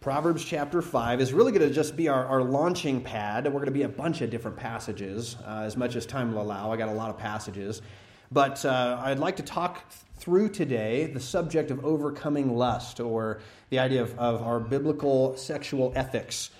Proverbs chapter 5 is really going to just be our, our launching pad. We're going to be a bunch of different passages, uh, as much as time will allow. I got a lot of passages. But uh, I'd like to talk through today the subject of overcoming lust, or the idea of, of our biblical sexual ethics.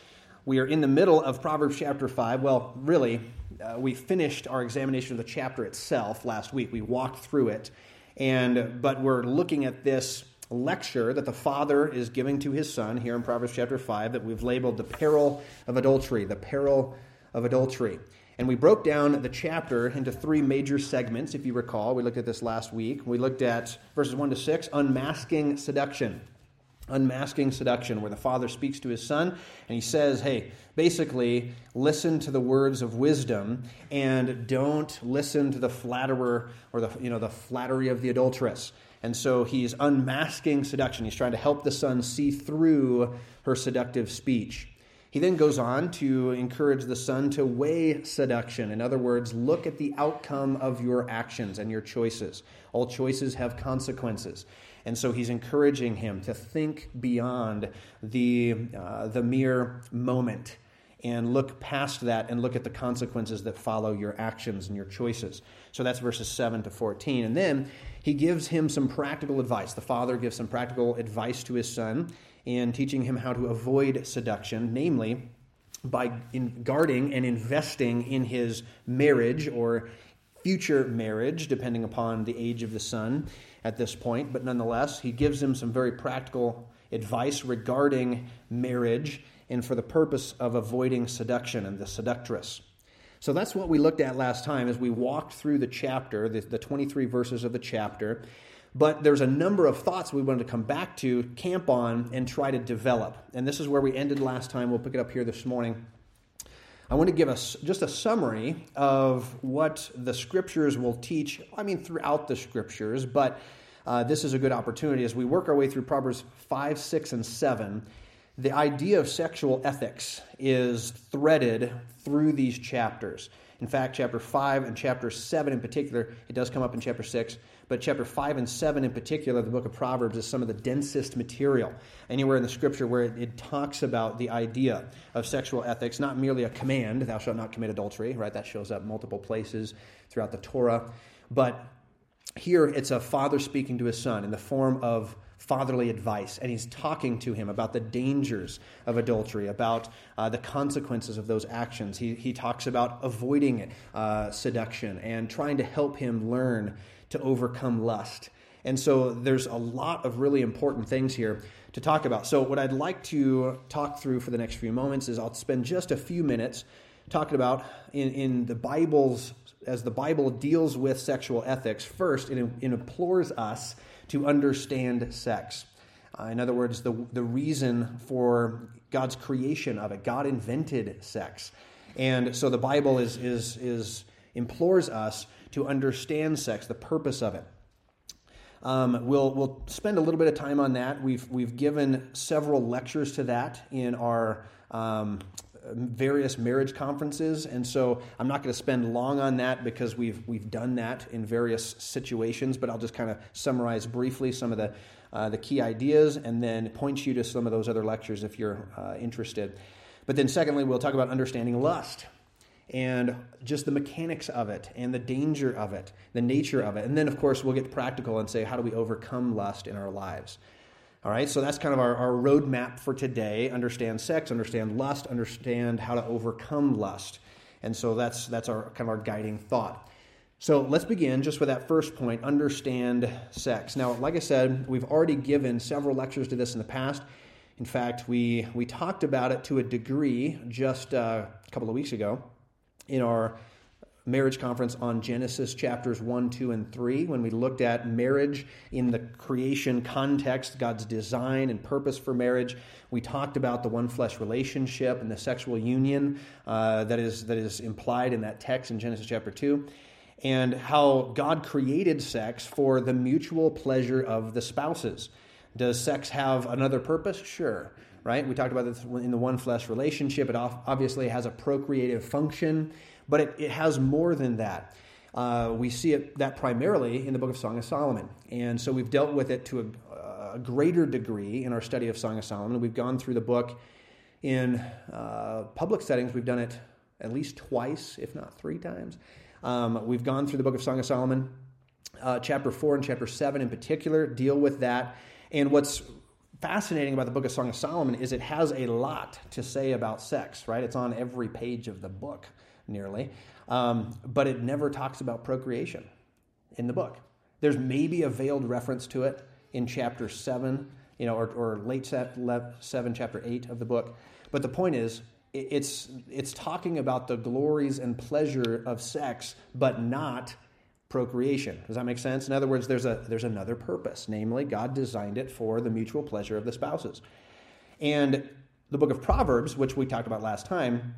We are in the middle of Proverbs chapter 5. Well, really, uh, we finished our examination of the chapter itself last week. We walked through it. And, but we're looking at this lecture that the father is giving to his son here in Proverbs chapter 5 that we've labeled the peril of adultery, the peril of adultery. And we broke down the chapter into three major segments, if you recall. We looked at this last week. We looked at verses 1 to 6, unmasking seduction. Unmasking seduction, where the father speaks to his son and he says, Hey, basically, listen to the words of wisdom and don't listen to the flatterer or the, you know, the flattery of the adulteress. And so he's unmasking seduction. He's trying to help the son see through her seductive speech. He then goes on to encourage the son to weigh seduction. In other words, look at the outcome of your actions and your choices. All choices have consequences. And so he's encouraging him to think beyond the, uh, the mere moment and look past that and look at the consequences that follow your actions and your choices. So that's verses 7 to 14. And then he gives him some practical advice. The father gives some practical advice to his son in teaching him how to avoid seduction, namely by guarding and investing in his marriage or future marriage, depending upon the age of the son at this point. But nonetheless, he gives him some very practical advice regarding marriage and for the purpose of avoiding seduction and the seductress. So that's what we looked at last time as we walked through the chapter, the, the 23 verses of the chapter. But there's a number of thoughts we wanted to come back to, camp on, and try to develop. And this is where we ended last time. We'll pick it up here this morning. I want to give us just a summary of what the scriptures will teach. I mean, throughout the scriptures, but uh, this is a good opportunity as we work our way through Proverbs 5, 6, and 7 the idea of sexual ethics is threaded through these chapters. In fact, chapter 5 and chapter 7 in particular, it does come up in chapter 6, but chapter 5 and 7 in particular, the book of Proverbs, is some of the densest material anywhere in the scripture where it, it talks about the idea of sexual ethics, not merely a command, thou shalt not commit adultery, right? That shows up multiple places throughout the Torah. But here it's a father speaking to his son in the form of fatherly advice, and he's talking to him about the dangers of adultery, about uh, the consequences of those actions. He, he talks about avoiding uh, seduction and trying to help him learn to overcome lust. And so there's a lot of really important things here to talk about. So, what I'd like to talk through for the next few moments is I'll spend just a few minutes talking about in, in the Bible's, as the Bible deals with sexual ethics, first, it, it implores us to understand sex. Uh, in other words, the, the reason for God's creation of it. God invented sex. And so the Bible is, is, is implores us to understand sex, the purpose of it. Um, we'll, we'll spend a little bit of time on that. We've, we've given several lectures to that in our um, various marriage conferences, and so I'm not going to spend long on that because we've we've done that in various situations. But I'll just kind of summarize briefly some of the uh, the key ideas, and then point you to some of those other lectures if you're uh, interested. But then, secondly, we'll talk about understanding lust and just the mechanics of it and the danger of it, the nature of it. And then, of course, we'll get practical and say, how do we overcome lust in our lives? All right, so that's kind of our, our roadmap for today. Understand sex, understand lust, understand how to overcome lust. And so that's, that's our kind of our guiding thought. So let's begin just with that first point understand sex. Now, like I said, we've already given several lectures to this in the past. In fact, we, we talked about it to a degree just uh, a couple of weeks ago in our marriage conference on Genesis chapters 1, 2, and 3 when we looked at marriage in the creation context, God's design and purpose for marriage. We talked about the one flesh relationship and the sexual union uh, that, is, that is implied in that text in Genesis chapter 2, and how God created sex for the mutual pleasure of the spouses. Does sex have another purpose? Sure right? We talked about this in the one flesh relationship. It obviously has a procreative function but it, it has more than that. Uh, we see it that primarily in the book of Song of Solomon, and so we've dealt with it to a, a greater degree in our study of Song of Solomon. We've gone through the book in uh, public settings. We've done it at least twice, if not three times. Um, we've gone through the book of Song of Solomon. Uh, chapter 4 and chapter 7 in particular deal with that. And what's fascinating about the book of Song of Solomon is it has a lot to say about sex, right? It's on every page of the book, nearly. Um, but it never talks about procreation in the book. There's maybe a veiled reference to it in chapter 7, you know, or, or late 7, chapter 8 of the book. But the point is, it's, it's talking about the glories and pleasure of sex, but not procreation. Does that make sense? In other words, there's, a, there's another purpose, namely, God designed it for the mutual pleasure of the spouses. And the book of Proverbs, which we talked about last time,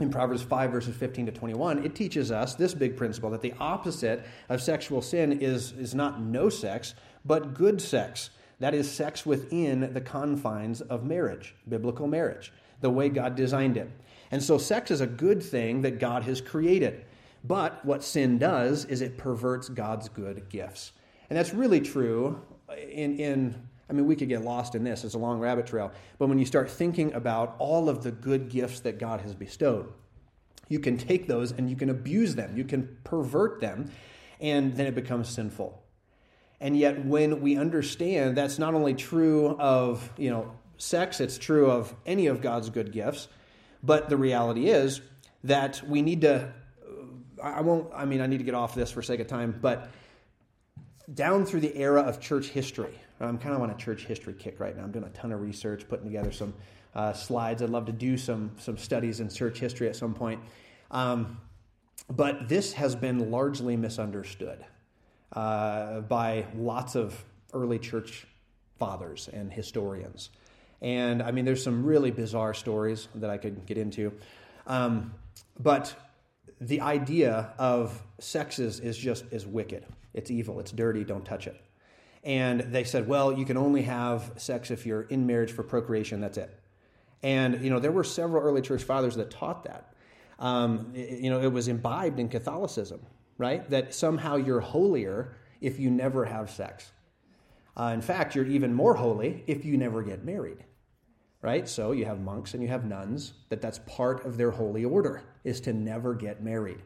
in Proverbs 5, verses 15 to 21, it teaches us this big principle that the opposite of sexual sin is, is not no sex, but good sex. That is sex within the confines of marriage, biblical marriage, the way God designed it. And so, sex is a good thing that God has created. But what sin does is it perverts God's good gifts. And that's really true in, in I mean, we could get lost in this. It's a long rabbit trail. But when you start thinking about all of the good gifts that God has bestowed, you can take those and you can abuse them, you can pervert them, and then it becomes sinful. And yet, when we understand that's not only true of, you know, sex, it's true of any of God's good gifts, but the reality is that we need to I won't, I mean, I need to get off this for sake of time, but down through the era of church history, I'm kind of on a church history kick right now. I'm doing a ton of research, putting together some uh, slides. I'd love to do some, some studies in church history at some point. Um, but this has been largely misunderstood uh, by lots of early church fathers and historians. And I mean, there's some really bizarre stories that I could get into. Um, but the idea of sexes is just is wicked. It's evil. It's dirty. Don't touch it. And they said, well, you can only have sex if you're in marriage for procreation. That's it. And you know there were several early church fathers that taught that. Um, you know it was imbibed in Catholicism, right? That somehow you're holier if you never have sex. Uh, in fact, you're even more holy if you never get married right? So you have monks and you have nuns, that that's part of their holy order, is to never get married.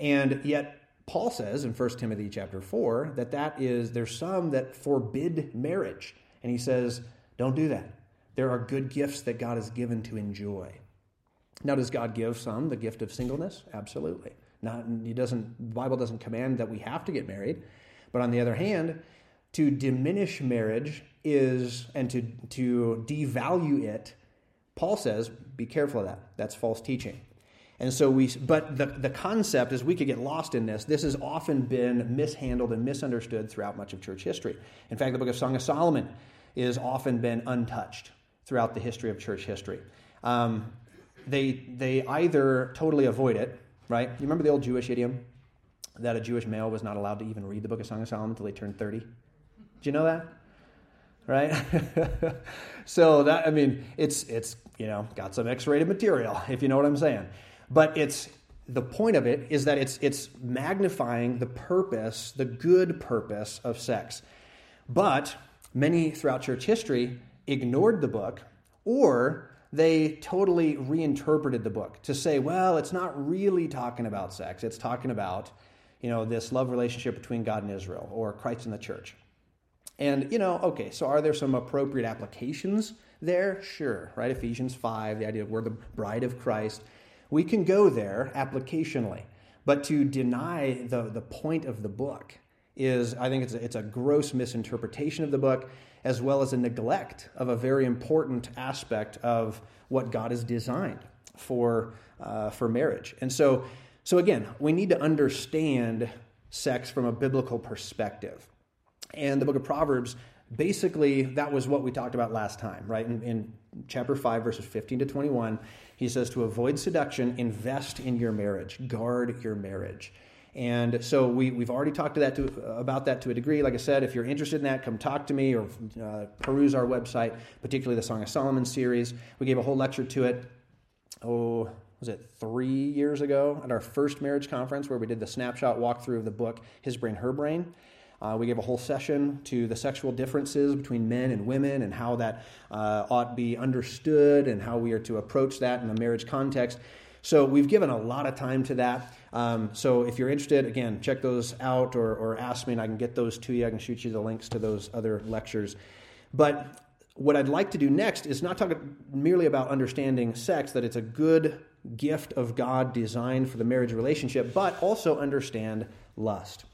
And yet, Paul says in 1 Timothy chapter 4 that that is, there's some that forbid marriage. And he says, don't do that. There are good gifts that God has given to enjoy. Now, does God give some the gift of singleness? Absolutely. Not, he doesn't, the Bible doesn't command that we have to get married. But on the other hand, to diminish marriage is and to to devalue it paul says be careful of that that's false teaching and so we but the, the concept is we could get lost in this. This has often been mishandled and misunderstood throughout much of church history. In fact the book of song of solomon is often been untouched throughout the history of church history. Um, they they either totally avoid it right? You remember the old jewish idiom that a jewish male was not allowed to even read the book of song of solomon until he turned 30 do you know that? Right? so that I mean, it's it's you know got some X-rated material, if you know what I'm saying. But it's the point of it is that it's it's magnifying the purpose, the good purpose of sex. But many throughout church history ignored the book or they totally reinterpreted the book to say, well, it's not really talking about sex. It's talking about, you know, this love relationship between God and Israel or Christ and the church. And, you know, okay, so are there some appropriate applications there? Sure, right? Ephesians 5, the idea of we're the bride of Christ. We can go there applicationally. But to deny the, the point of the book is, I think it's a, it's a gross misinterpretation of the book, as well as a neglect of a very important aspect of what God has designed for, uh, for marriage. And so, so, again, we need to understand sex from a biblical perspective. And the book of Proverbs, basically, that was what we talked about last time, right? In, in, chapter 5, verses 15 to 21, he says to avoid seduction, invest in your marriage, guard your marriage. And so we, we've already talked to that to, about that to a degree. Like I said, if you're interested in that, come talk to me or uh, peruse our website, particularly the Song of Solomon series. We gave a whole lecture to it, oh, was it three years ago at our first marriage conference where we did the snapshot walkthrough of the book, His Brain, Her Brain. Uh, we gave a whole session to the sexual differences between men and women and how that uh, ought be understood and how we are to approach that in a marriage context. So we've given a lot of time to that. Um, so if you're interested, again, check those out or, or ask me and I can get those to you. I can shoot you the links to those other lectures. But what I'd like to do next is not talk merely about understanding sex, that it's a good gift of God designed for the marriage relationship, but also understand lust.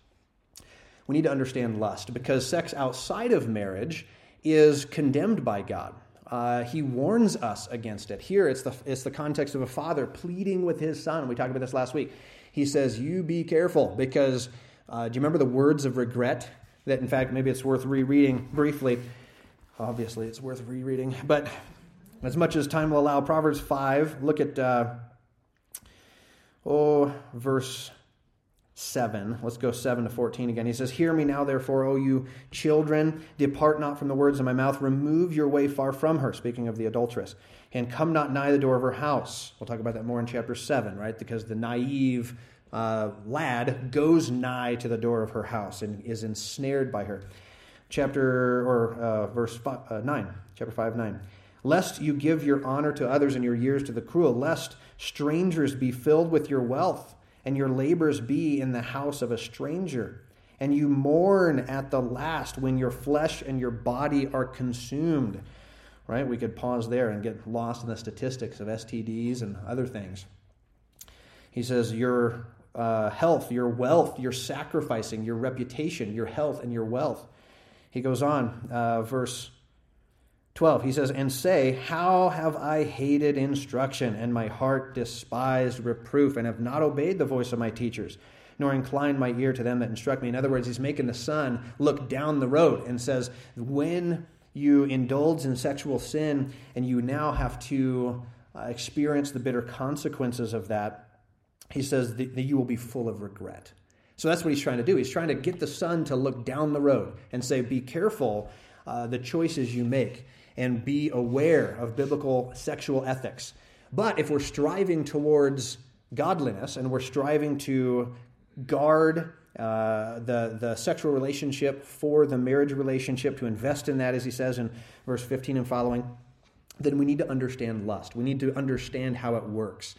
We need to understand lust because sex outside of marriage is condemned by God. Uh, he warns us against it. Here, it's the, it's the context of a father pleading with his son. We talked about this last week. He says, You be careful because, uh, do you remember the words of regret? That, in fact, maybe it's worth rereading briefly. Obviously, it's worth rereading. But as much as time will allow, Proverbs 5, look at, uh, oh, verse 7. Let's go 7 to 14 again. He says, Hear me now, therefore, O you children, depart not from the words of my mouth, remove your way far from her, speaking of the adulteress, and come not nigh the door of her house. We'll talk about that more in chapter 7, right? Because the naive uh, lad goes nigh to the door of her house and is ensnared by her chapter or uh, verse five, uh, 9 chapter 5 9 lest you give your honor to others and your years to the cruel lest strangers be filled with your wealth and your labors be in the house of a stranger. And you mourn at the last when your flesh and your body are consumed. Right? We could pause there and get lost in the statistics of stds and other things. He says your uh, health your wealth your sacrificing your reputation your health and your wealth. He goes on, uh, verse 12. He says, And say, How have I hated instruction, and my heart despised reproof, and have not obeyed the voice of my teachers, nor inclined my ear to them that instruct me. In other words, he's making the son look down the road and says, When you indulge in sexual sin and you now have to uh, experience the bitter consequences of that, he says that you will be full of regret. So that's what he's trying to do. He's trying to get the son to look down the road and say, Be careful uh, the choices you make and be aware of biblical sexual ethics. But if we're striving towards godliness and we're striving to guard uh, the, the sexual relationship for the marriage relationship, to invest in that, as he says in verse 15 and following, then we need to understand lust. We need to understand how it works.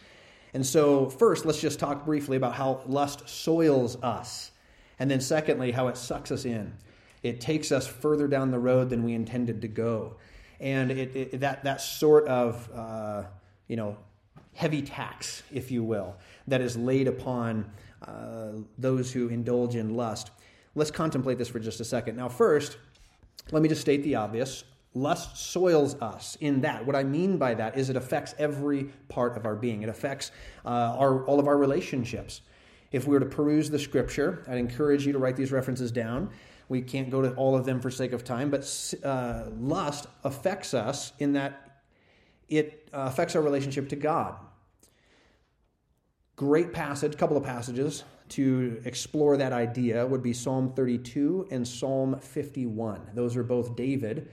And so, first, let's just talk briefly about how lust soils us. And then, secondly, how it sucks us in. It takes us further down the road than we intended to go. And it, it, that, that sort of, uh, you know, heavy tax, if you will, that is laid upon uh, those who indulge in lust. Let's contemplate this for just a second. Now, first, let me just state the obvious. Lust soils us in that. What I mean by that is it affects every part of our being. It affects uh, our, all of our relationships. If we were to peruse the scripture, I'd encourage you to write these references down. We can't go to all of them for sake of time, but uh, lust affects us in that it uh, affects our relationship to God. Great passage, couple of passages to explore that idea would be Psalm 32 and Psalm 51. Those are both David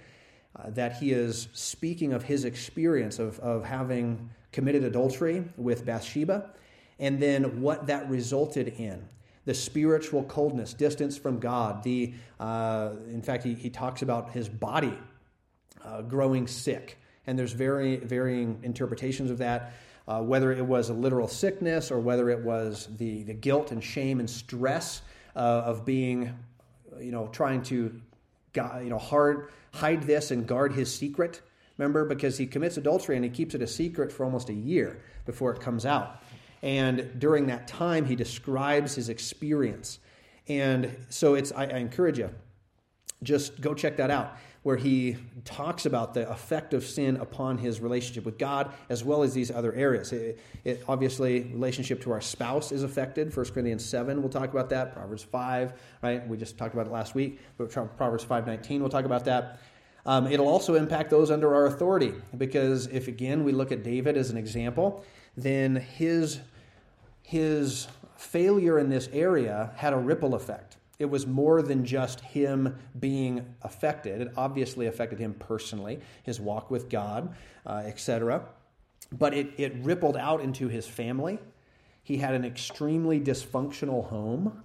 uh, that he is speaking of his experience of, of having committed adultery with Bathsheba and then what that resulted in the spiritual coldness, distance from God. The, uh, in fact, he, he talks about his body uh, growing sick, and there's very varying interpretations of that. Uh, whether it was a literal sickness or whether it was the, the guilt and shame and stress uh, of being, you know, trying to, you know, hard hide this and guard his secret. Remember, because he commits adultery and he keeps it a secret for almost a year before it comes out. And during that time, he describes his experience. And so it's I, I encourage you, just go check that out where he talks about the effect of sin upon his relationship with God as well as these other areas. It, it, obviously, relationship to our spouse is affected. 1 Corinthians 7, we'll talk about that. Proverbs 5, right? We just talked about it last week. But Proverbs 5.19, we'll talk about that. Um, it'll also impact those under our authority because if, again, we look at David as an example, then his, his failure in this area had a ripple effect it was more than just him being affected. It obviously affected him personally, his walk with God, uh, etc. But it, it rippled out into his family. He had an extremely dysfunctional home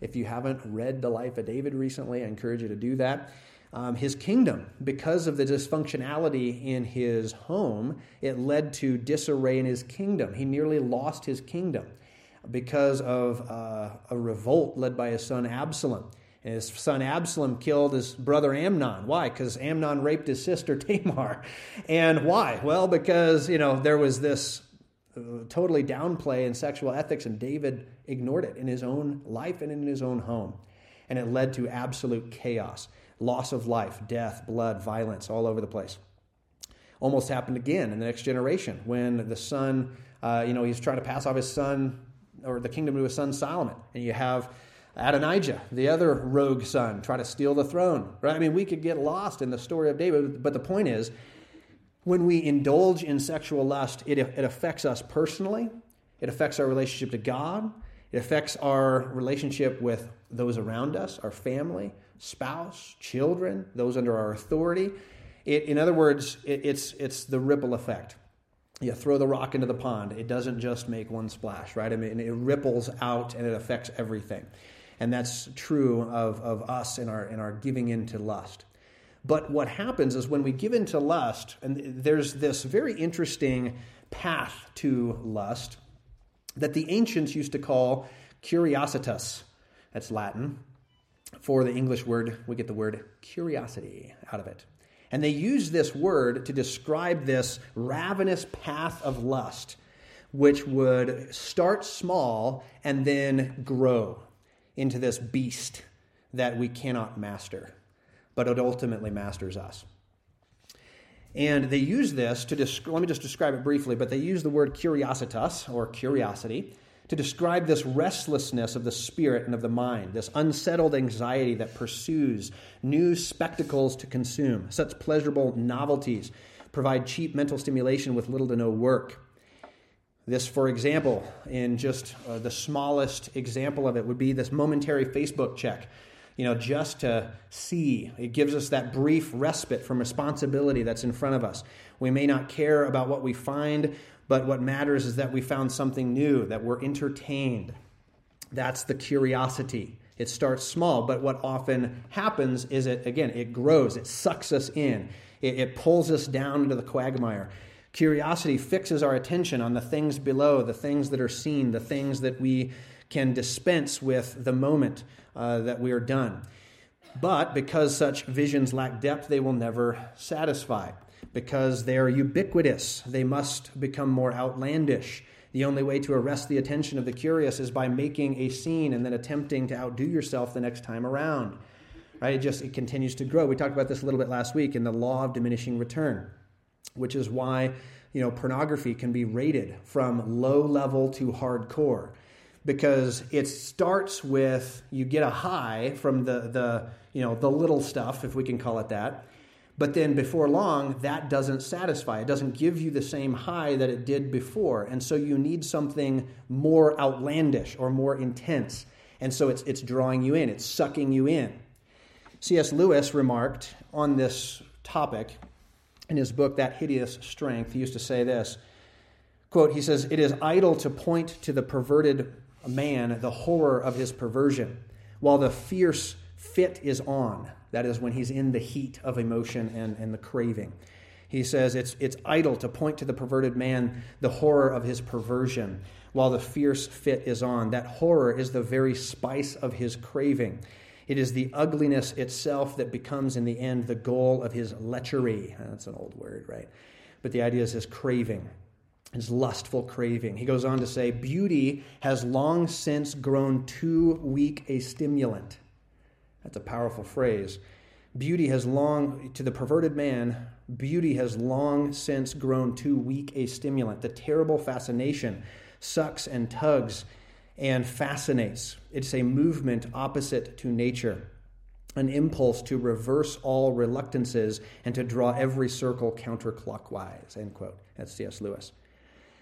If you haven't read The Life of David recently, I encourage you to do that. Um, his kingdom, because of the dysfunctionality in his home, it led to disarray in his kingdom. He nearly lost his kingdom because of uh, a revolt led by his son Absalom. And his son Absalom killed his brother Amnon. Why? Because Amnon raped his sister Tamar. And why? Well, because, you know, there was this uh, totally downplay in sexual ethics, and David ignored it in his own life and in his own home. And it led to absolute chaos loss of life, death, blood, violence all over the place. Almost happened again in the next generation when the son, uh, you know, he's trying to pass off his son or the kingdom to his son Solomon. And you have Adonijah, the other rogue son, try to steal the throne. Right? I mean, we could get lost in the story of David, but the point is, when we indulge in sexual lust, it, it affects us personally. It affects our relationship to God. It affects our relationship with those around us, our family, spouse, children, those under our authority. It, in other words, it, it's, it's the ripple effect you throw the rock into the pond, it doesn't just make one splash, right? I mean, it ripples out and it affects everything. And that's true of, of us in our, in our giving into lust. But what happens is when we give into lust, and there's this very interesting path to lust that the ancients used to call curiositas. That's Latin. For the English word, we get the word curiosity out of it. And they use this word to describe this ravenous path of lust, which would start small and then grow into this beast that we cannot master, but it ultimately masters us. And they use this to describe, let me just describe it briefly, but they use the word curiositas or curiosity to describe this restlessness of the spirit and of the mind, this unsettled anxiety that pursues new spectacles to consume. Such pleasurable novelties provide cheap mental stimulation with little to no work. This, for example, in just uh, the smallest example of it, would be this momentary Facebook check. You know, just to see. It gives us that brief respite from responsibility that's in front of us. We may not care about what we find but what matters is that we found something new, that we're entertained. That's the curiosity. It starts small, but what often happens is it, again, it grows, it sucks us in, it, it pulls us down into the quagmire. Curiosity fixes our attention on the things below, the things that are seen, the things that we can dispense with the moment uh, that we are done. But because such visions lack depth, they will never satisfy because they are ubiquitous. They must become more outlandish. The only way to arrest the attention of the curious is by making a scene and then attempting to outdo yourself the next time around. Right? It just it continues to grow. We talked about this a little bit last week in the law of diminishing return, which is why you know pornography can be rated from low level to hardcore because it starts with you get a high from the the you know the little stuff if we can call it that but then before long, that doesn't satisfy. It doesn't give you the same high that it did before. And so you need something more outlandish or more intense. And so it's, it's drawing you in, it's sucking you in. C.S. Lewis remarked on this topic in his book, That Hideous Strength. He used to say this quote, he says, It is idle to point to the perverted man the horror of his perversion, while the fierce fit is on. That is when he's in the heat of emotion and, and the craving. He says it's, it's idle to point to the perverted man the horror of his perversion while the fierce fit is on. That horror is the very spice of his craving. It is the ugliness itself that becomes, in the end, the goal of his lechery. That's an old word, right? But the idea is his craving, his lustful craving. He goes on to say, Beauty has long since grown too weak a stimulant that's a powerful phrase. Beauty has long, to the perverted man, beauty has long since grown too weak a stimulant. The terrible fascination sucks and tugs and fascinates. It's a movement opposite to nature, an impulse to reverse all reluctances and to draw every circle counterclockwise. End quote. That's C.S. Lewis.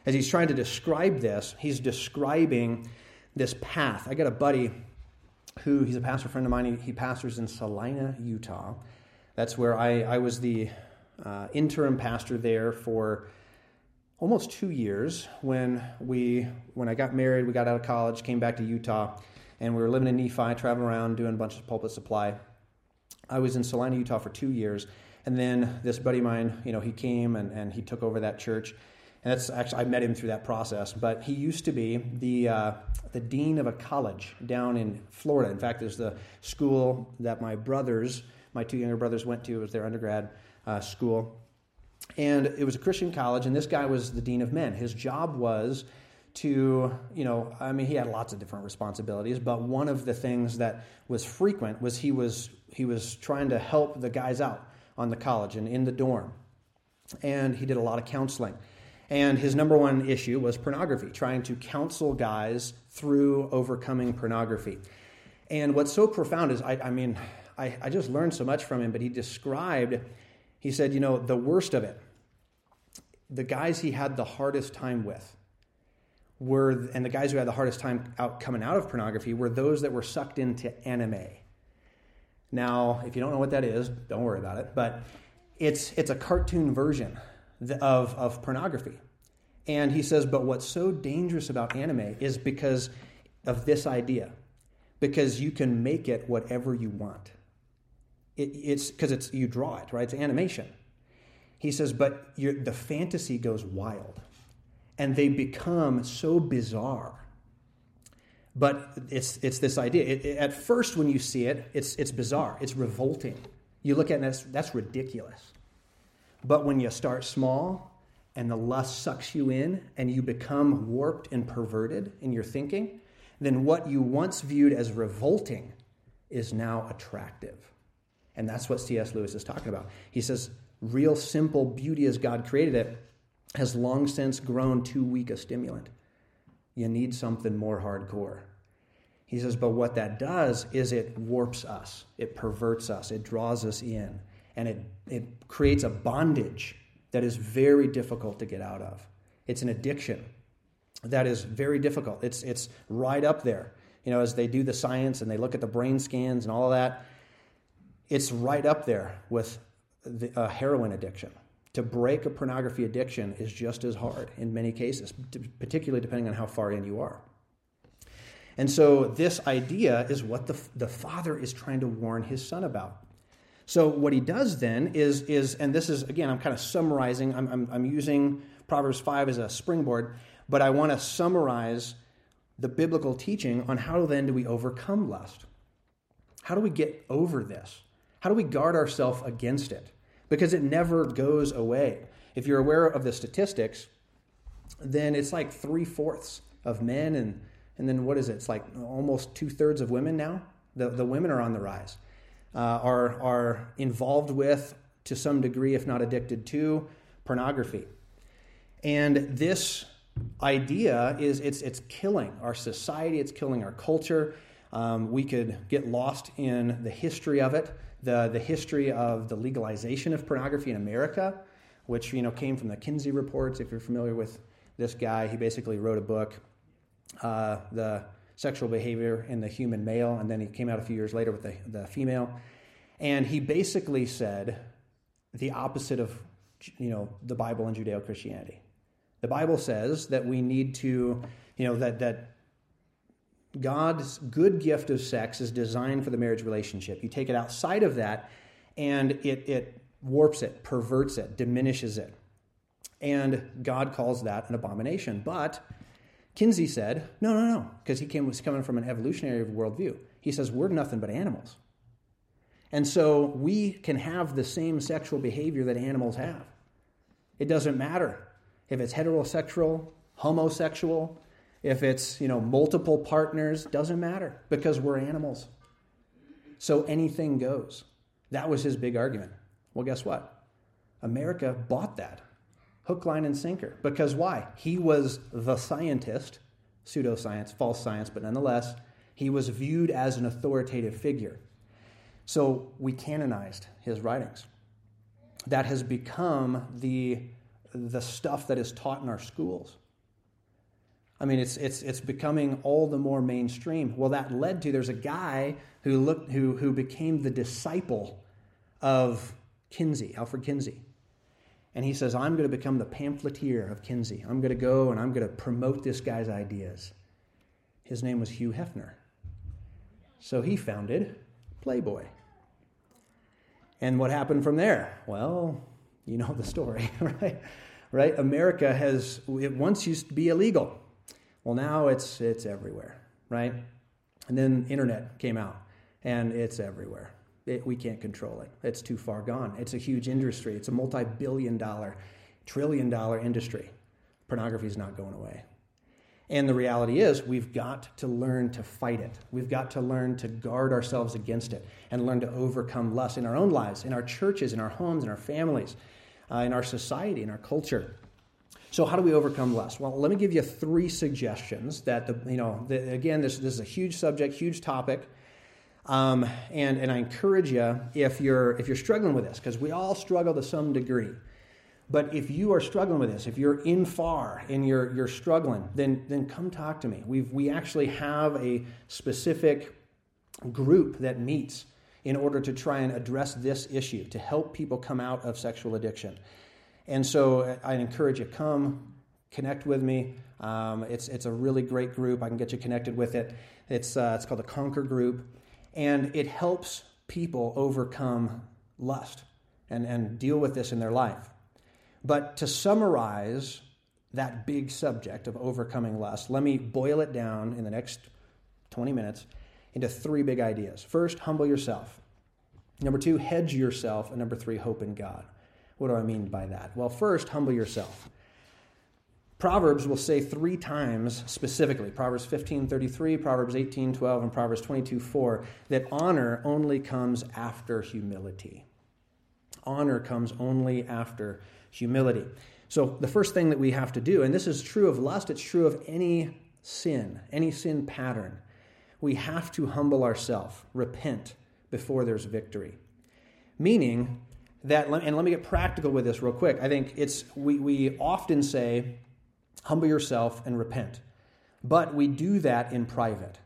As he's trying to describe this, he's describing this path. I got a buddy who he's a pastor friend of mine. He, pastors in Salina, Utah. That's where I, I was the uh, interim pastor there for almost two years when we when I got married, we got out of college, came back to Utah, and we were living in Nephi, traveling around, doing a bunch of pulpit supply. I was in Salina, Utah for two years, and then this buddy of mine, you know, he came and, and he took over that church. And that's actually, I met him through that process. But he used to be the, uh, the dean of a college down in Florida. In fact, there's the school that my brothers, my two younger brothers, went to. It was their undergrad uh, school. And it was a Christian college, and this guy was the dean of men. His job was to, you know, I mean, he had lots of different responsibilities, but one of the things that was frequent was he was he was trying to help the guys out on the college and in the dorm. And he did a lot of counseling. And his number one issue was pornography, trying to counsel guys through overcoming pornography. And what's so profound is, I, I mean, I, I just learned so much from him, but he described, he said, you know, the worst of it, the guys he had the hardest time with were, and the guys who had the hardest time out coming out of pornography were those that were sucked into anime. Now, if you don't know what that is, don't worry about it, but it's, it's a cartoon version of, of pornography. And he says, but what's so dangerous about anime is because of this idea, because you can make it whatever you want. It, it's because it's you draw it, right? It's animation. He says, but the fantasy goes wild, and they become so bizarre. But it's it's this idea. It, it, at first, when you see it, it's it's bizarre. It's revolting. You look at it, and that's, that's ridiculous. But when you start small and the lust sucks you in and you become warped and perverted in your thinking, then what you once viewed as revolting is now attractive. And that's what C.S. Lewis is talking about. He says, real simple beauty as God created it has long since grown too weak a stimulant. You need something more hardcore. He says, but what that does is it warps us, it perverts us, it draws us in and it, it creates a bondage that is very difficult to get out of. It's an addiction that is very difficult. It's, it's right up there. You know, as they do the science and they look at the brain scans and all of that, it's right up there with the, a heroin addiction. To break a pornography addiction is just as hard in many cases, particularly depending on how far in you are. And so, this idea is what the, the father is trying to warn his son about. So what he does then is, is and this is, again, I'm kind of summarizing, I'm, I'm, I'm using Proverbs 5 as a springboard, but I want to summarize the biblical teaching on how then do we overcome lust? How do we get over this? How do we guard ourselves against it? Because it never goes away. If you're aware of the statistics, then it's like three fourths of men, and, and then what is it? It's like almost two thirds of women now. The, the women are on the rise uh, are, are involved with, to some degree, if not addicted to, pornography. And this idea is it's, it's killing our society, it's killing our culture. Um, we could get lost in the history of it, the, the history of the legalization of pornography in America, which you know came from the Kinsey reports. If you're familiar with this guy, he basically wrote a book, uh, the sexual behavior in the human male, and then he came out a few years later with the, the female. And he basically said the opposite of you know the Bible and Judeo Christianity. The Bible says that we need to, you know, that that God's good gift of sex is designed for the marriage relationship. You take it outside of that, and it it warps it, perverts it, diminishes it. And God calls that an abomination. But Kinsey said, no, no, no, because he came, was coming from an evolutionary worldview. He says, we're nothing but animals. And so we can have the same sexual behavior that animals have. It doesn't matter if it's heterosexual, homosexual, if it's, you know, multiple partners, doesn't matter because we're animals. So anything goes. That was his big argument. Well, guess what? America bought that hook, line, and sinker. Because why? He was the scientist, pseudoscience, false science, but nonetheless, he was viewed as an authoritative figure. So we canonized his writings. That has become the, the stuff that is taught in our schools. I mean, it's, it's, it's becoming all the more mainstream. Well, that led to there's a guy who, looked, who, who became the disciple of Kinsey, Alfred Kinsey. And he says, I'm going to become the pamphleteer of Kinsey. I'm going to go and I'm going to promote this guy's ideas. His name was Hugh Hefner. So he founded Playboy. And what happened from there? Well, you know the story, right? Right? America has it once used to be illegal. Well, now it's it's everywhere, right? And then internet came out, and it's everywhere. It, we can't control it. It's too far gone. It's a huge industry. It's a multi-billion dollar, trillion dollar industry. Pornography is not going away. And the reality is, we've got to learn to fight it. We've got to learn to guard ourselves against it and learn to overcome lust in our own lives, in our churches, in our homes, in our families, uh, in our society, in our culture. So, how do we overcome lust? Well, let me give you three suggestions that, the, you know, the, again, this, this is a huge subject, huge topic. Um, and, and I encourage you, if you're, if you're struggling with this, because we all struggle to some degree, but if you are struggling with this, if you're in far and you're, you're struggling, then, then come talk to me. We've, we actually have a specific group that meets in order to try and address this issue, to help people come out of sexual addiction. And so I encourage you, come connect with me. Um, it's, it's a really great group. I can get you connected with it. It's, uh, it's called the Conquer Group, and it helps people overcome lust and, and deal with this in their life. But to summarize that big subject of overcoming lust, let me boil it down in the next 20 minutes into three big ideas. First, humble yourself. Number two, hedge yourself. And number three, hope in God. What do I mean by that? Well, first, humble yourself. Proverbs will say three times specifically, Proverbs 15:33, Proverbs 18:12, and Proverbs 22:4, that honor only comes after humility. Honor comes only after humility. So, the first thing that we have to do, and this is true of lust, it's true of any sin, any sin pattern, we have to humble ourselves, repent before there's victory. Meaning that, and let me get practical with this real quick. I think it's, we, we often say, humble yourself and repent, but we do that in private.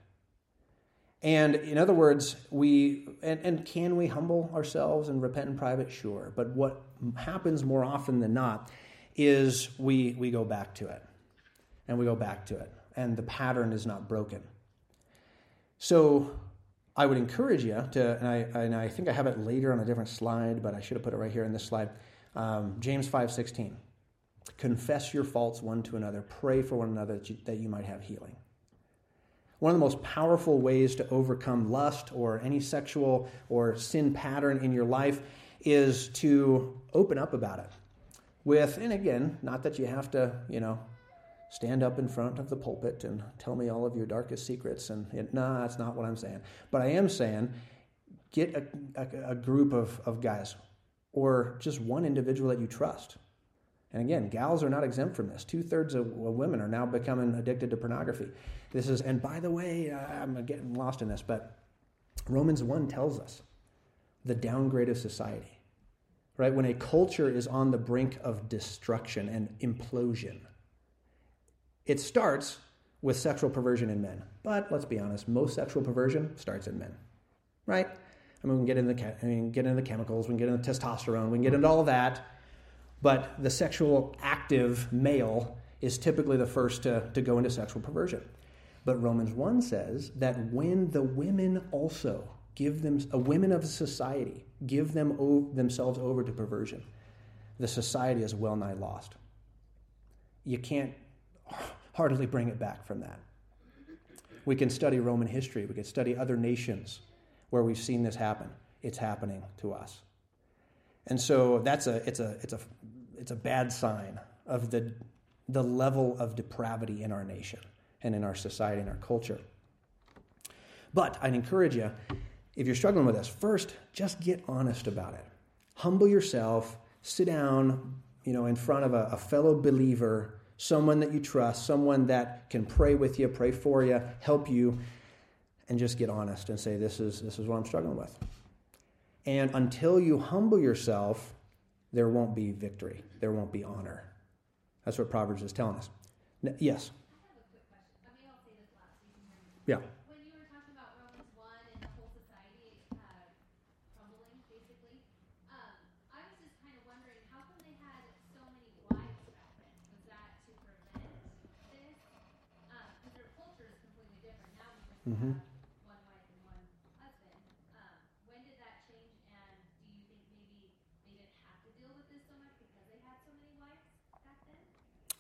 And in other words, we and, and can we humble ourselves and repent in private? Sure. But what happens more often than not is we we go back to it. And we go back to it. And the pattern is not broken. So I would encourage you to, and I, and I think I have it later on a different slide, but I should have put it right here in this slide. Um, James 5.16. Confess your faults one to another. Pray for one another that you, that you might have healing. One of the most powerful ways to overcome lust or any sexual or sin pattern in your life is to open up about it. With, and again, not that you have to, you know, stand up in front of the pulpit and tell me all of your darkest secrets. And nah, that's not what I'm saying. But I am saying get a, a, a group of, of guys or just one individual that you trust and again, gals are not exempt from this. Two thirds of women are now becoming addicted to pornography. This is, and by the way, uh, I'm getting lost in this, but Romans 1 tells us the downgrade of society, right? When a culture is on the brink of destruction and implosion, it starts with sexual perversion in men. But let's be honest, most sexual perversion starts in men, right? I mean, we can get into the, I mean, get into the chemicals, we can get into testosterone, we can get into all that but the sexual active male is typically the first to, to go into sexual perversion. But Romans 1 says that when the women also give them, a women of society, give them o- themselves over to perversion, the society is well nigh lost. You can't hardly bring it back from that. We can study Roman history, we can study other nations where we've seen this happen. It's happening to us. And so that's a it's a it's a it's a bad sign of the the level of depravity in our nation and in our society and our culture. But I'd encourage you, if you're struggling with this, first just get honest about it. Humble yourself, sit down, you know, in front of a, a fellow believer, someone that you trust, someone that can pray with you, pray for you, help you, and just get honest and say, This is this is what I'm struggling with. And until you humble yourself, there won't be victory. There won't be honor. That's what Proverbs is telling us. yes? Yeah. When you were talking about Romans 1 and the whole society uh, crumbling, basically, um, I was just kind of wondering how come they had so many wives back then? Was that to prevent this? Because um, their culture is completely different. Now we just mm-hmm. have one wife and one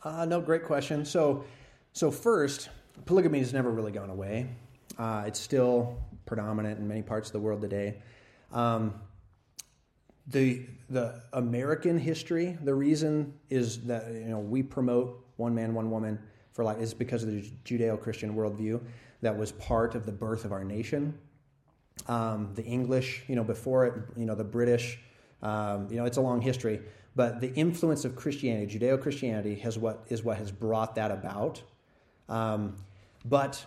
Uh, no, great question. So, so first, polygamy has never really gone away. Uh, it's still predominant in many parts of the world today. Um, the the American history, the reason is that you know we promote one man, one woman for life is because of the Judeo-Christian worldview that was part of the birth of our nation. Um, the English, you know, before it, you know, the British, um, you know, it's a long history, but the influence of Christianity, Judeo-Christianity, has what is what has brought that about. Um, but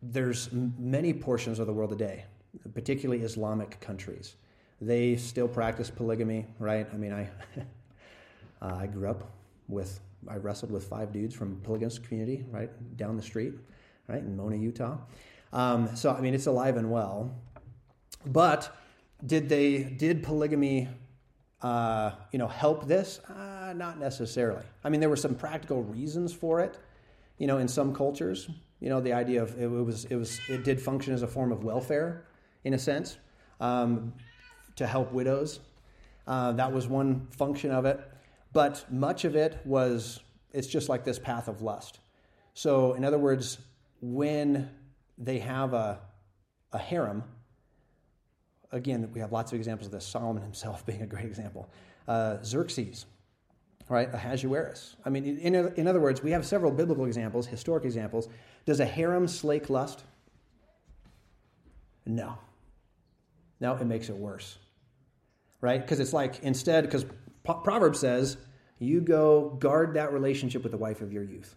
there's many portions of the world today, particularly Islamic countries. They still practice polygamy, right? I mean, I uh, I grew up with I wrestled with five dudes from polygamous community right down the street, right in Mona, Utah. Um, so I mean, it's alive and well. But did they did polygamy, uh, you know, help this? Uh, not necessarily. I mean, there were some practical reasons for it, you know, in some cultures. You know, the idea of it was it was it did function as a form of welfare, in a sense, um, to help widows. Uh, that was one function of it. But much of it was, it's just like this path of lust. So, in other words, when they have a, a harem, again, we have lots of examples of this, Solomon himself being a great example. Uh, Xerxes, right? Ahasuerus. I mean, in, in other words, we have several biblical examples, historic examples. Does a harem slake lust? No. No, it makes it worse, right? Because it's like instead, because Proverbs says, you go guard that relationship with the wife of your youth.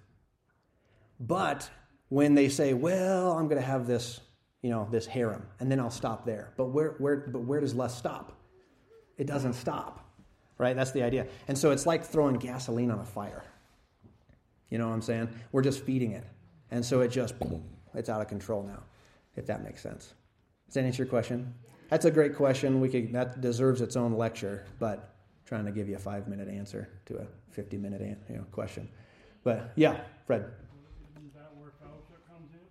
But when they say, well, I'm going to have this, you know, this harem, and then I'll stop there. But where, where, but where does lust stop? It doesn't stop, right? That's the idea. And so it's like throwing gasoline on a fire. You know what I'm saying? We're just feeding it. And so it just, it's out of control now, if that makes sense. Does that answer your question? That's a great question. We could, that deserves its own lecture, but trying to give you a five minute answer to a 50 minute you know, question. But yeah, Fred. Isn't that where fellowship comes in?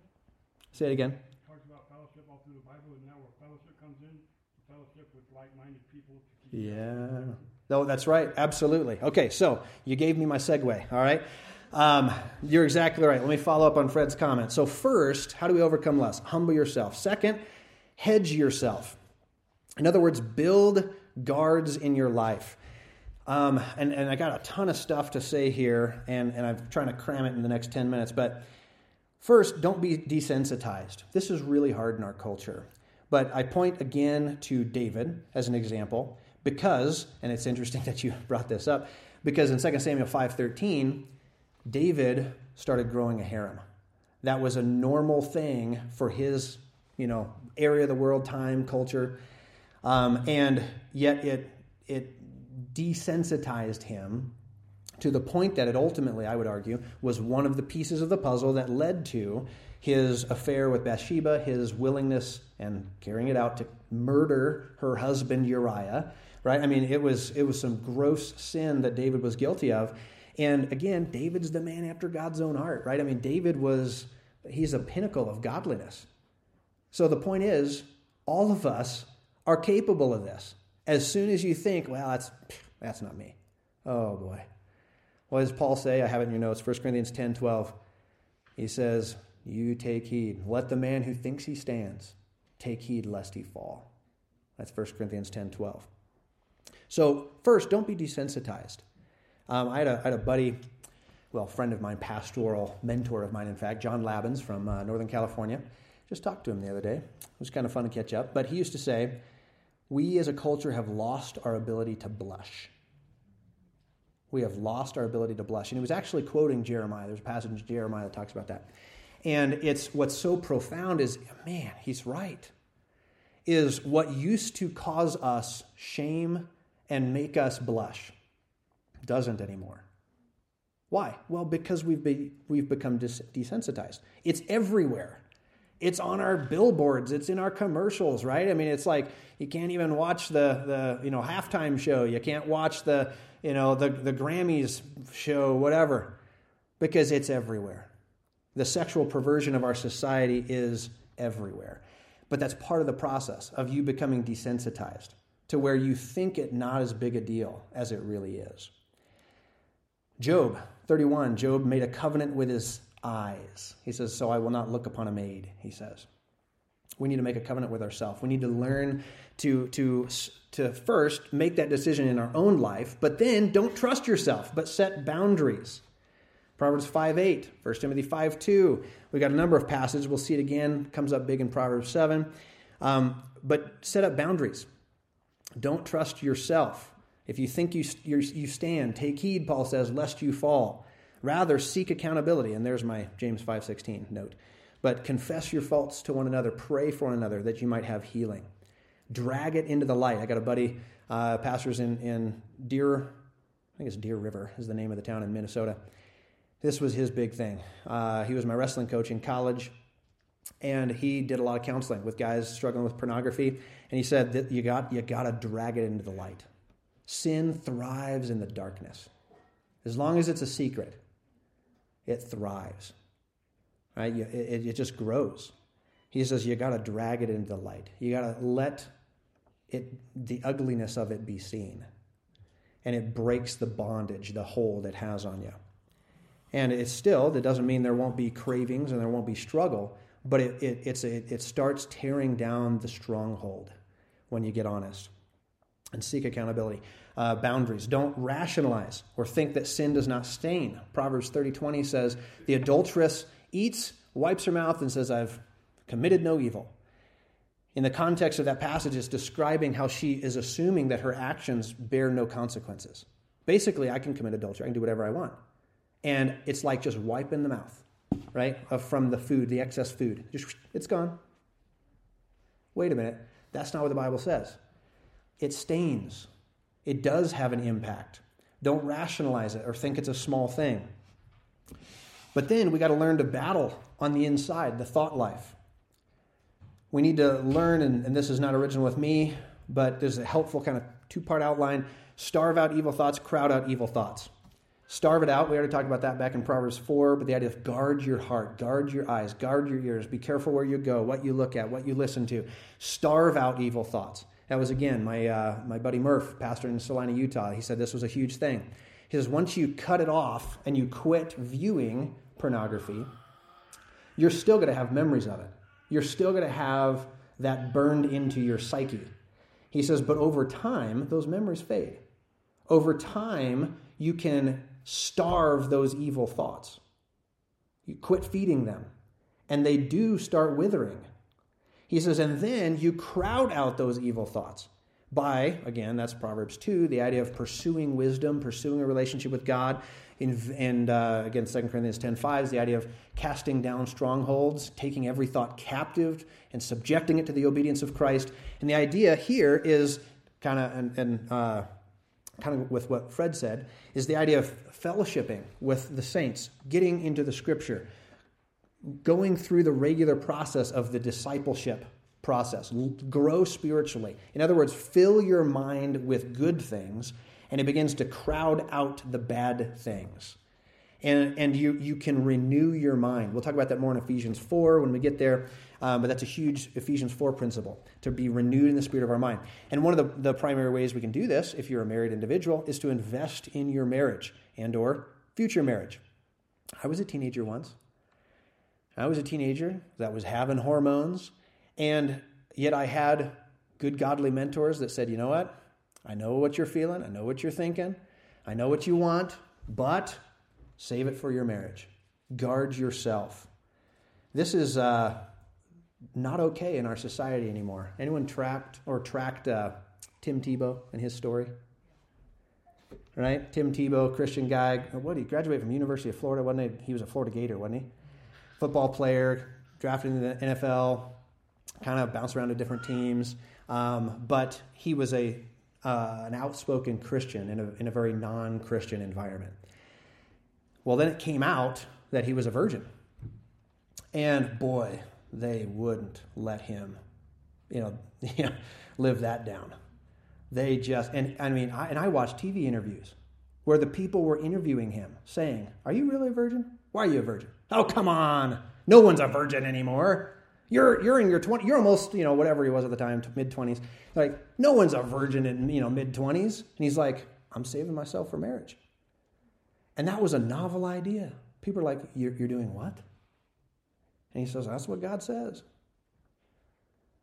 Say it again. It talks about fellowship all through the Bible, and that where fellowship comes in? Fellowship with like minded people. Yeah. No, that's right. Absolutely. Okay, so you gave me my segue, all right? Um, you're exactly right. Let me follow up on Fred's comment. So, first, how do we overcome lust? Humble yourself. Second, hedge yourself. In other words, build guards in your life. Um, and, and I got a ton of stuff to say here, and, and I'm trying to cram it in the next 10 minutes. But first, don't be desensitized. This is really hard in our culture. But I point again to David as an example because, and it's interesting that you brought this up, because in 2 Samuel 5.13, David started growing a harem. That was a normal thing for his, you know, area of the world, time, culture. Um, and yet it, it desensitized him to the point that it ultimately, I would argue, was one of the pieces of the puzzle that led to his affair with Bathsheba, his willingness and carrying it out to murder her husband Uriah. Right? I mean, it was it was some gross sin that David was guilty of. And again, David's the man after God's own heart, right? I mean, David was he's a pinnacle of godliness. So the point is, all of us are capable of this. As soon as you think, well, that's that's not me. Oh boy. What does Paul say? I have it in your notes, 1 Corinthians 10 12. He says, You take heed. Let the man who thinks he stands take heed lest he fall. That's 1 Corinthians 10 12. So, first, don't be desensitized. Um, I, had a, I, had a, buddy, well, friend of mine, pastoral mentor of mine, in fact, John Labins from uh, Northern California. Just talked to him the other day. It was kind of fun to catch up. But he used to say, we as a culture have lost our ability to blush. We have lost our ability to blush. And he was actually quoting Jeremiah. There's a passage in Jeremiah that talks about that. And it's what's so profound is, man, he's right. Is what used to cause us shame and make us blush doesn't anymore. Why? Well, because we've, be, we've become desensitized. It's everywhere. It's on our billboards. It's in our commercials, right? I mean, it's like you can't even watch the the you know halftime show. You can't watch the you know the the Grammys show, whatever, because it's everywhere. The sexual perversion of our society is everywhere. But that's part of the process of you becoming desensitized to where you think it not as big a deal as it really is. Job 31, Job made a covenant with his eyes. He says, So I will not look upon a maid, he says. We need to make a covenant with ourselves. We need to learn to, to, to first make that decision in our own life, but then don't trust yourself, but set boundaries. Proverbs 5 8, 1 Timothy 5 2. We've got a number of passages. We'll see it again. Comes up big in Proverbs 7. Um, but set up boundaries. Don't trust yourself. If you think you, you stand, take heed, Paul says, lest you fall. Rather, seek accountability. And there's my James 5.16 note. But confess your faults to one another. Pray for one another that you might have healing. Drag it into the light. I got a buddy, uh, pastors in, in Deer, I think it's Deer River is the name of the town in Minnesota. This was his big thing. Uh, he was my wrestling coach in college, and he did a lot of counseling with guys struggling with pornography. And he said that you got you got to drag it into the light. Sin thrives in the darkness. As long as it's a secret, it thrives. Right? It, it just grows. He says you got to drag it into the light. You got to let it, the ugliness of it be seen. And it breaks the bondage, the hold it has on you. And it's still, that doesn't mean there won't be cravings and there won't be struggle, but it, it, a, it starts tearing down the stronghold when you get honest and seek accountability. Uh, boundaries. Don't rationalize or think that sin does not stain. Proverbs 30 20 says, The adulteress eats, wipes her mouth, and says, I've committed no evil. In the context of that passage, it's describing how she is assuming that her actions bear no consequences. Basically, I can commit adultery, I can do whatever I want. And it's like just wiping the mouth, right, from the food, the excess food. Just, it's gone. Wait a minute. That's not what the Bible says. It stains, it does have an impact. Don't rationalize it or think it's a small thing. But then we got to learn to battle on the inside, the thought life. We need to learn, and, and this is not original with me, but there's a helpful kind of two part outline starve out evil thoughts, crowd out evil thoughts. Starve it out. We already talked about that back in Proverbs 4, but the idea of guard your heart, guard your eyes, guard your ears, be careful where you go, what you look at, what you listen to. Starve out evil thoughts. That was, again, my, uh, my buddy Murph, pastor in Salina, Utah. He said this was a huge thing. He says, once you cut it off and you quit viewing pornography, you're still going to have memories of it. You're still going to have that burned into your psyche. He says, but over time, those memories fade. Over time, you can starve those evil thoughts. You quit feeding them, and they do start withering. He says, and then you crowd out those evil thoughts by, again, that's Proverbs 2, the idea of pursuing wisdom, pursuing a relationship with God. In, and uh, again, 2 Corinthians 10.5 is the idea of casting down strongholds, taking every thought captive and subjecting it to the obedience of Christ. And the idea here is kind of, and, and uh, kind of with what Fred said, is the idea of fellowshipping with the saints, getting into the scripture, going through the regular process of the discipleship process, grow spiritually. In other words, fill your mind with good things, and it begins to crowd out the bad things. And, and you, you can renew your mind. We'll talk about that more in Ephesians 4 when we get there. Um, but that's a huge Ephesians 4 principle to be renewed in the spirit of our mind. And one of the, the primary ways we can do this, if you're a married individual, is to invest in your marriage and or future marriage. I was a teenager once. I was a teenager that was having hormones, and yet I had good godly mentors that said, you know what? I know what you're feeling, I know what you're thinking, I know what you want, but save it for your marriage. Guard yourself. This is uh, not okay in our society anymore. Anyone trapped or tracked uh, Tim Tebow and his story? Right? Tim Tebow, Christian guy. What did he graduate from University of Florida? Wasn't he? He was a Florida Gator, wasn't he? Football player, drafted in the NFL, kind of bounced around to different teams. Um, but he was a uh, an outspoken Christian in a, in a very non Christian environment. Well, then it came out that he was a virgin. And boy, they wouldn't let him, you know, live that down. They just, and I mean, I, and I watched TV interviews where the people were interviewing him saying, Are you really a virgin? Why are you a virgin? Oh, come on. No one's a virgin anymore. You're, you're in your 20s, you're almost, you know, whatever he was at the time, mid 20s. Like, no one's a virgin in, you know, mid 20s. And he's like, I'm saving myself for marriage. And that was a novel idea. People are like, You're, you're doing what? And he says, That's what God says.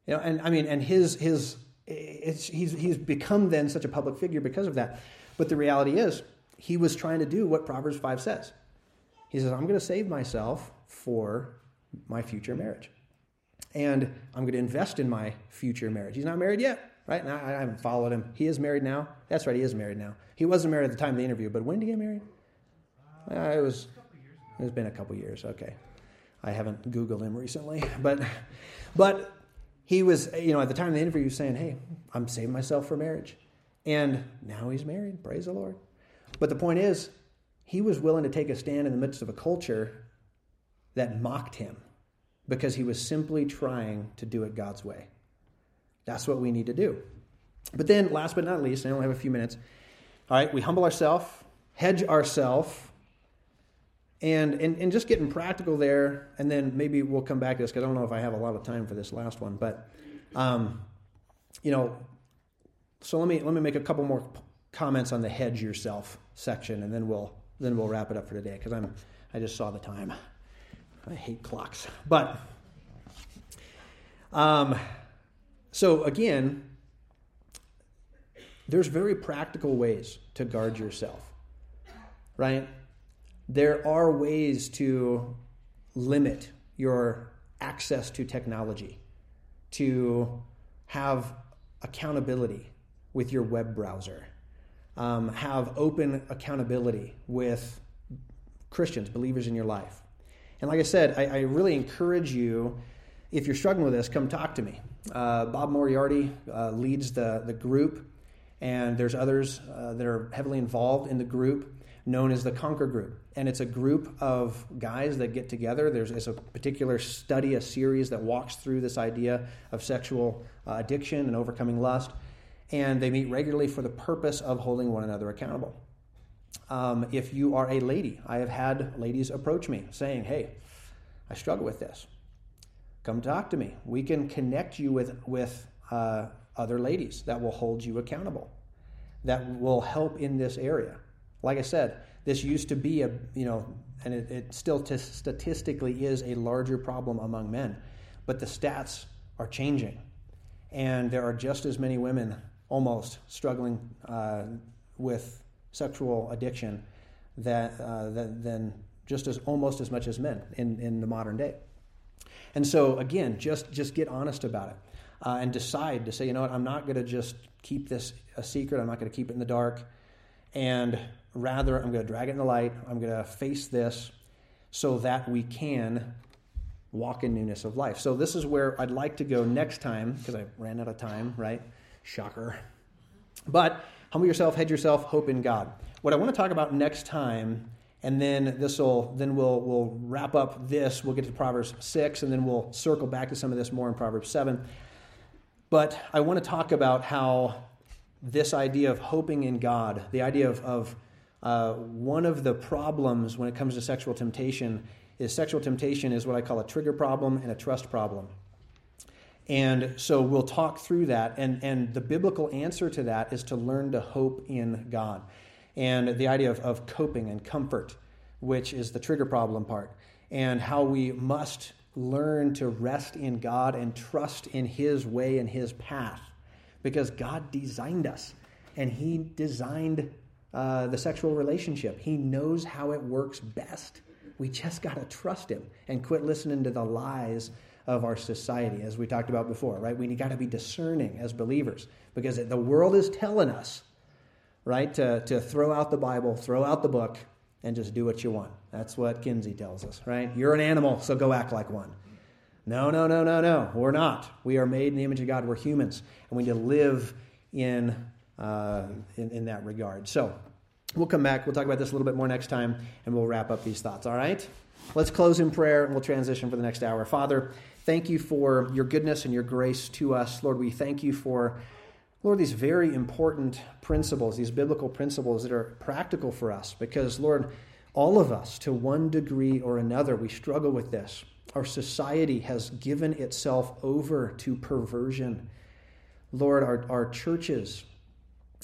You know, and I mean, and his his it's, he's he's become then such a public figure because of that. But the reality is, he was trying to do what Proverbs five says. He says, "I'm going to save myself for my future marriage, and I'm going to invest in my future marriage." He's not married yet, right? Now I haven't followed him. He is married now. That's right, he is married now. He wasn't married at the time of the interview, but when did he get married? Uh, it was. It's been a couple years. Okay, I haven't Googled him recently, but but he was, you know, at the time of the interview, he was saying, Hey, I'm saving myself for marriage. And now he's married. Praise the Lord. But the point is, he was willing to take a stand in the midst of a culture that mocked him because he was simply trying to do it God's way. That's what we need to do. But then, last but not least, I only have a few minutes. All right, we humble ourselves, hedge ourselves, and, and, and just getting practical there, and then maybe we'll come back to this because I don't know if I have a lot of time for this last one. But, um, you know, so let me, let me make a couple more comments on the hedge yourself section, and then we'll, then we'll wrap it up for today because I'm, I just saw the time. I hate clocks. But, um, so again, there's very practical ways to guard yourself, right? There are ways to limit your access to technology, to have accountability with your web browser, um, have open accountability with Christians, believers in your life. And like I said, I, I really encourage you, if you're struggling with this, come talk to me. Uh, Bob Moriarty uh, leads the, the group, and there's others uh, that are heavily involved in the group known as the Conquer Group. And it's a group of guys that get together. There's it's a particular study, a series that walks through this idea of sexual uh, addiction and overcoming lust. And they meet regularly for the purpose of holding one another accountable. Um, if you are a lady, I have had ladies approach me saying, Hey, I struggle with this. Come talk to me. We can connect you with, with uh, other ladies that will hold you accountable, that will help in this area. Like I said, this used to be a, you know, and it, it still t- statistically is a larger problem among men, but the stats are changing. And there are just as many women almost struggling uh, with sexual addiction that, uh, than just as almost as much as men in, in the modern day. And so, again, just, just get honest about it uh, and decide to say, you know what, I'm not going to just keep this a secret, I'm not going to keep it in the dark. And Rather, I'm going to drag it in the light. I'm going to face this so that we can walk in newness of life. So, this is where I'd like to go next time because I ran out of time, right? Shocker. But humble yourself, head yourself, hope in God. What I want to talk about next time, and then this will then we'll we'll wrap up this. We'll get to Proverbs six, and then we'll circle back to some of this more in Proverbs seven. But I want to talk about how this idea of hoping in God, the idea of, of uh, one of the problems when it comes to sexual temptation is sexual temptation is what I call a trigger problem and a trust problem. And so we'll talk through that. And, and the biblical answer to that is to learn to hope in God. And the idea of, of coping and comfort, which is the trigger problem part, and how we must learn to rest in God and trust in His way and His path. Because God designed us, and He designed uh, the sexual relationship. He knows how it works best. We just got to trust him and quit listening to the lies of our society, as we talked about before, right? We got to be discerning as believers because the world is telling us, right, to, to throw out the Bible, throw out the book, and just do what you want. That's what Kinsey tells us, right? You're an animal, so go act like one. No, no, no, no, no. We're not. We are made in the image of God. We're humans, and we need to live in uh, in, in that regard. So we'll come back. We'll talk about this a little bit more next time, and we'll wrap up these thoughts. All right? Let's close in prayer, and we'll transition for the next hour. Father, thank you for your goodness and your grace to us. Lord, we thank you for, Lord, these very important principles, these biblical principles that are practical for us, because, Lord, all of us, to one degree or another, we struggle with this. Our society has given itself over to perversion. Lord, our, our churches,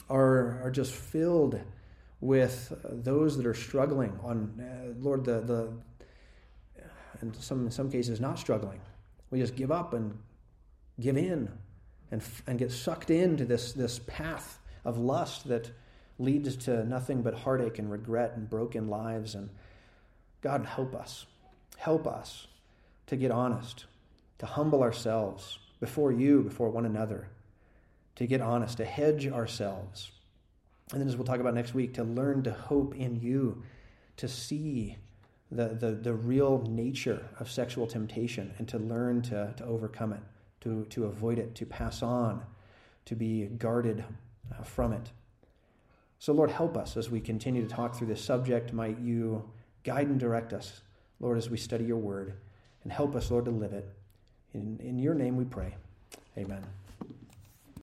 are, are just filled with those that are struggling on, uh, Lord, the, the and some, in some cases not struggling. We just give up and give in and, and get sucked into this, this path of lust that leads to nothing but heartache and regret and broken lives. And God, help us. Help us to get honest, to humble ourselves before you, before one another, to get honest, to hedge ourselves. And then, as we'll talk about next week, to learn to hope in you, to see the, the, the real nature of sexual temptation and to learn to, to overcome it, to, to avoid it, to pass on, to be guarded uh, from it. So, Lord, help us as we continue to talk through this subject. Might you guide and direct us, Lord, as we study your word, and help us, Lord, to live it. In, in your name we pray. Amen.